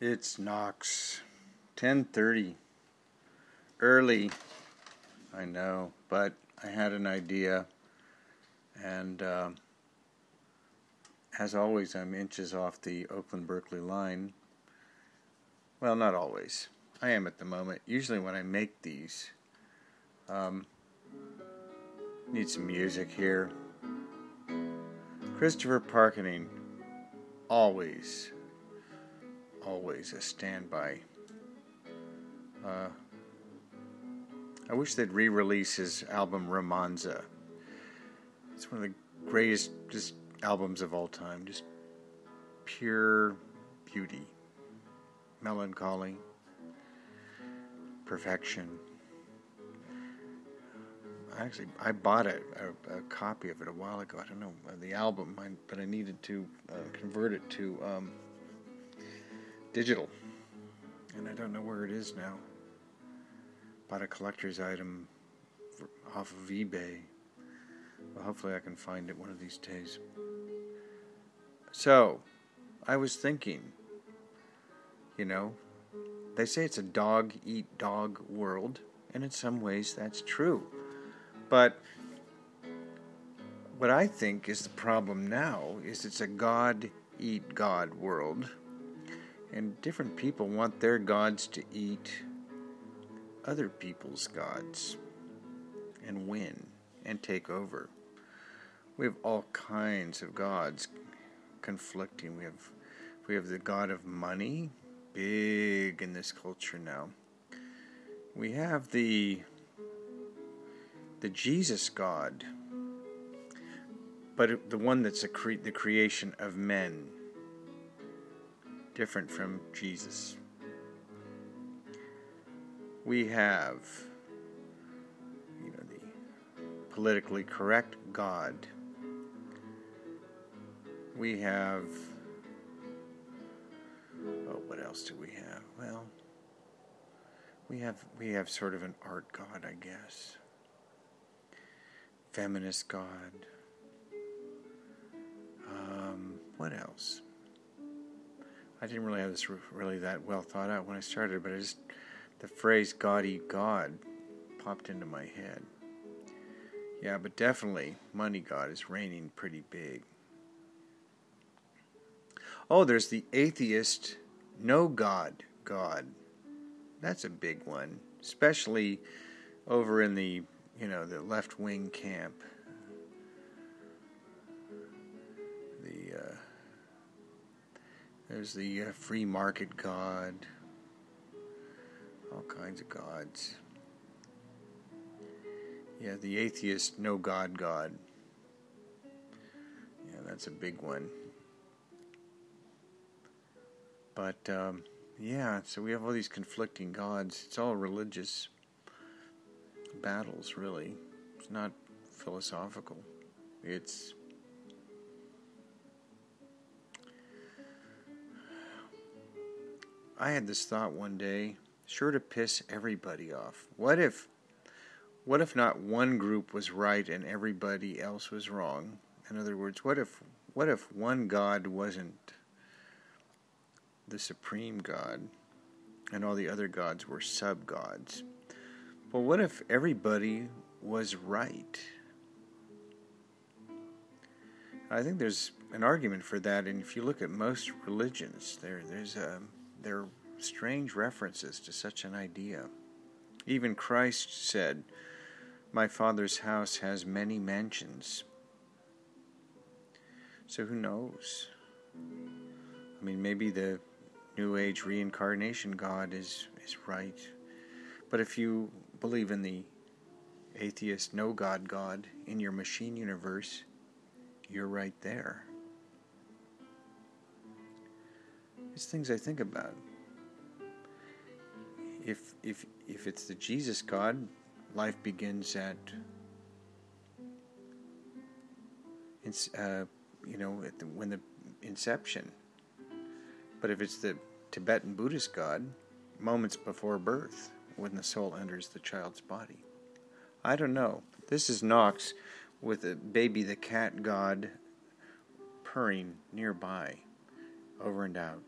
It's Knox. 10:30. Early. I know, but I had an idea and uh, as always I'm inches off the Oakland Berkeley line. Well, not always. I am at the moment. Usually when I make these um, need some music here. Christopher Parkening always always a standby. Uh, I wish they'd re-release his album Romanza. It's one of the greatest just albums of all time. Just pure beauty, melancholy, perfection. Actually, I bought a, a, a, copy of it a while ago. I don't know uh, the album, but I needed to uh, convert it to um, digital. And I don't know where it is now. Bought a collector's item off of eBay. Well, hopefully I can find it one of these days. So, I was thinking, you know, they say it's a dog eat dog world, and in some ways that's true. But what I think is the problem now is it's a God eat God world and different people want their gods to eat other people's gods and win and take over. We have all kinds of gods conflicting. We have we have the god of money, big in this culture now. We have the the Jesus God, but the one that's cre- the creation of men different from Jesus. We have, you know, the politically correct God. We have, oh, what else do we have? Well, we have we have sort of an art God, I guess. Feminist God. Um, what else? I didn't really have this really that well thought out when I started, but I just the phrase "God eat God" popped into my head. Yeah, but definitely money God is reigning pretty big. Oh, there's the atheist no God God. That's a big one, especially over in the you know the left wing camp. The uh, there's the uh, free market God, all kinds of gods. Yeah, the atheist no God God. Yeah, that's a big one. But um, yeah, so we have all these conflicting gods. It's all religious battles, really. It's not philosophical. It's I had this thought one day, sure to piss everybody off. What if what if not one group was right and everybody else was wrong? In other words, what if what if one God wasn't the supreme God and all the other gods were sub gods? Well, what if everybody was right? I think there's an argument for that, and if you look at most religions, there there's a they're strange references to such an idea. Even Christ said, My Father's house has many mansions. So who knows? I mean, maybe the New Age reincarnation God is, is right. But if you believe in the atheist no God God in your machine universe, you're right there. It's things I think about. If if if it's the Jesus God, life begins at it's uh, you know the, when the inception. But if it's the Tibetan Buddhist God, moments before birth, when the soul enters the child's body. I don't know. This is Knox with a baby the cat god purring nearby, over and out.